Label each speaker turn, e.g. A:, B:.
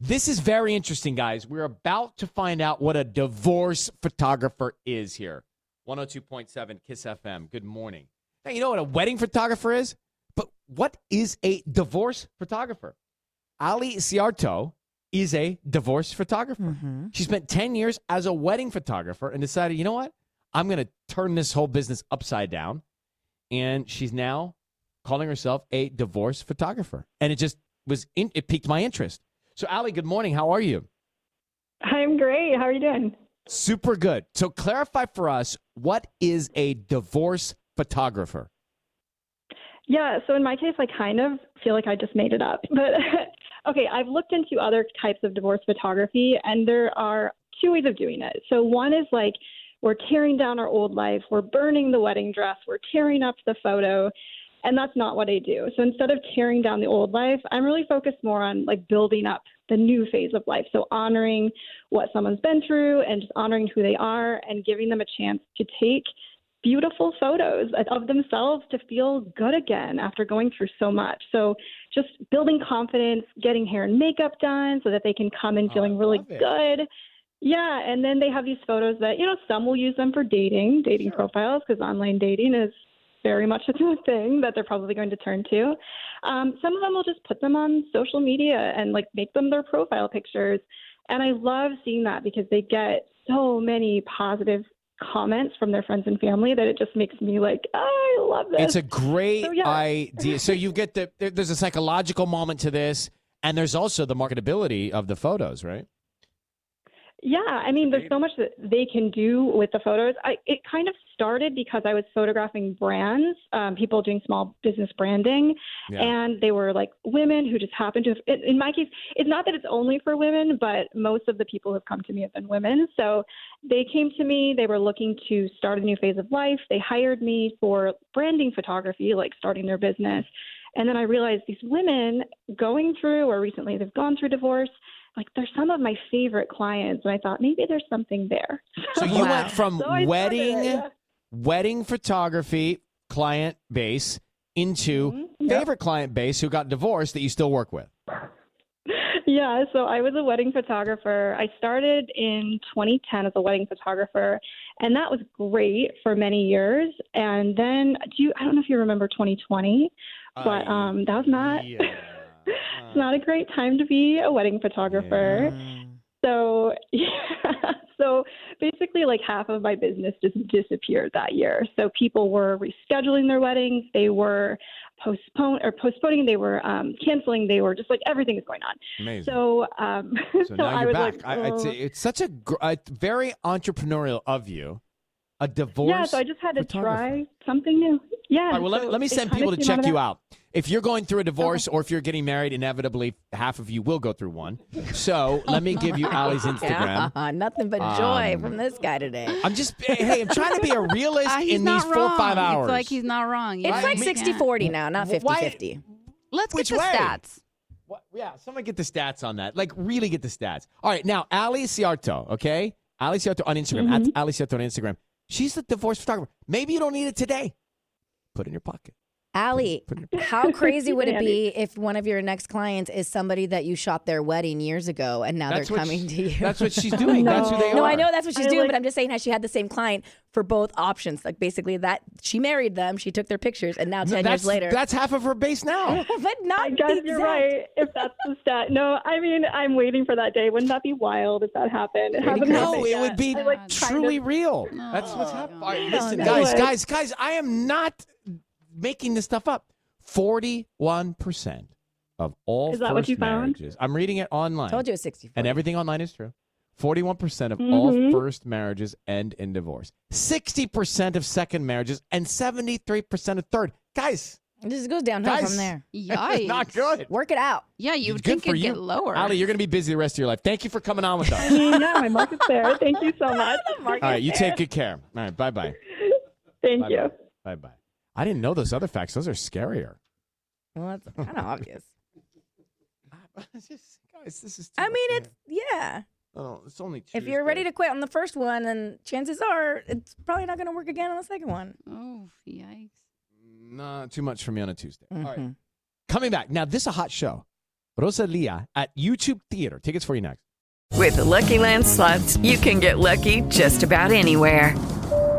A: This is very interesting, guys. We're about to find out what a divorce photographer is here. 102.7 Kiss FM. Good morning. Now, you know what a wedding photographer is? But what is a divorce photographer? Ali Ciarto is a divorce photographer. Mm-hmm. She spent 10 years as a wedding photographer and decided, you know what? I'm going to turn this whole business upside down. And she's now calling herself a divorce photographer. And it just was, in, it piqued my interest. So, Ali, good morning. How are you?
B: I'm great. How are you doing?
A: Super good. So, clarify for us what is a divorce photographer?
B: Yeah, so in my case, I kind of feel like I just made it up. But okay, I've looked into other types of divorce photography, and there are two ways of doing it. So, one is like we're tearing down our old life, we're burning the wedding dress, we're tearing up the photo, and that's not what I do. So instead of tearing down the old life, I'm really focused more on like building up the new phase of life. So honoring what someone's been through and just honoring who they are and giving them a chance to take beautiful photos of themselves to feel good again after going through so much. So just building confidence, getting hair and makeup done so that they can come in oh, feeling really good. Yeah, and then they have these photos that, you know, some will use them for dating, dating sure. profiles, because online dating is very much a thing that they're probably going to turn to. Um, some of them will just put them on social media and like make them their profile pictures. And I love seeing that because they get so many positive comments from their friends and family that it just makes me like, oh, I love this.
A: It's a great so, yeah. idea. so you get the there's a psychological moment to this, and there's also the marketability of the photos, right?
B: Yeah, I mean, there's so much that they can do with the photos. I, it kind of started because I was photographing brands, um, people doing small business branding, yeah. and they were like women who just happened to. Have, in my case, it's not that it's only for women, but most of the people who have come to me have been women. So they came to me. They were looking to start a new phase of life. They hired me for branding photography, like starting their business. And then I realized these women going through, or recently they've gone through divorce like they're some of my favorite clients and i thought maybe there's something there
A: so you wow. went from so wedding yeah. wedding photography client base into mm-hmm. favorite yep. client base who got divorced that you still work with
B: yeah so i was a wedding photographer i started in 2010 as a wedding photographer and that was great for many years and then do you i don't know if you remember 2020 but um that was not yeah it's not a great time to be a wedding photographer. Yeah. So, yeah. So basically, like half of my business just disappeared that year. So people were rescheduling their weddings. They were postpone or postponing. They were um, canceling. They were just like everything is going on.
A: Amazing.
B: So, um,
A: so, so now you're back. Like, oh. I, say it's such a, a very entrepreneurial of you a divorce.
B: Yeah, so I just had to try something new. Yeah.
A: All right, well,
B: so
A: let me, let me send people to check you out. If you're going through a divorce okay. or if you're getting married, inevitably half of you will go through one. So let me give you Ali's Instagram.
C: Yeah, nothing but joy um, from this guy today.
A: I'm just, hey, I'm trying to be a realist
D: uh,
A: in these four or five hours.
D: It's like he's not wrong.
C: It's like 60 40 now, not 50 50.
D: Let's
A: Which
D: get the
A: way?
D: stats.
A: What, yeah, someone get the stats on that. Like, really get the stats. All right, now, Ali Ciarto, okay? Ali Ciarto on Instagram. Mm-hmm. At Ali Ciarto on Instagram. She's a divorce photographer. Maybe you don't need it today. Put it in your pocket.
C: Ali, how crazy would it be if one of your next clients is somebody that you shot their wedding years ago and now
A: that's
C: they're coming
A: she,
C: to you?
A: That's what she's doing. no. That's who they
C: no,
A: are.
C: No, I know that's what she's I doing, like, but I'm just saying how she had the same client for both options. Like basically that she married them, she took their pictures, and now 10 years later.
A: That's half of her base now.
C: but not I
B: guess you're right. If that's the stat. No, I mean, I'm waiting for that day. Wouldn't that be wild if that happened? It
A: hasn't no, happened it yet. would be like, truly kind of, real. Oh, that's what's oh, happening. Right, listen, guys, guys, guys, I am not making this stuff up. 41% of all
B: is that what you
A: marriages.
B: Found?
A: I'm reading it online.
C: Told you it's 60.
A: And everything online is true. 41% of mm-hmm. all first marriages end in divorce. 60% of second marriages and 73% of third. Guys,
C: this goes downhill
A: Guys,
C: from there.
D: Yikes.
A: Not good.
C: Work it out.
D: Yeah, you would
A: Good
D: think it'd
A: you.
D: get lower.
A: Ali, you're going to be busy the rest of your life. Thank you for coming on with us.
B: I mean, yeah, my market's there. Thank you so much.
A: All right, you take good care. All right, bye bye.
B: Thank you.
A: Bye bye. I didn't know those other facts. Those are scarier.
C: Well, that's kind of obvious.
A: Just- guys, this is. too
C: I mean,
A: for
C: it's yeah.
A: Oh, it's only.
C: If you're ready to quit on the first one, then chances are it's probably not going to work again on the second one.
D: oh, yikes.
A: Nah, too much for me on a Tuesday. All right.
C: Mhm.
A: Coming back. Now, this is a hot show. Rosalia at YouTube Theater. Tickets for you next.
E: With the Lucky Land slots, you can get lucky just about anywhere.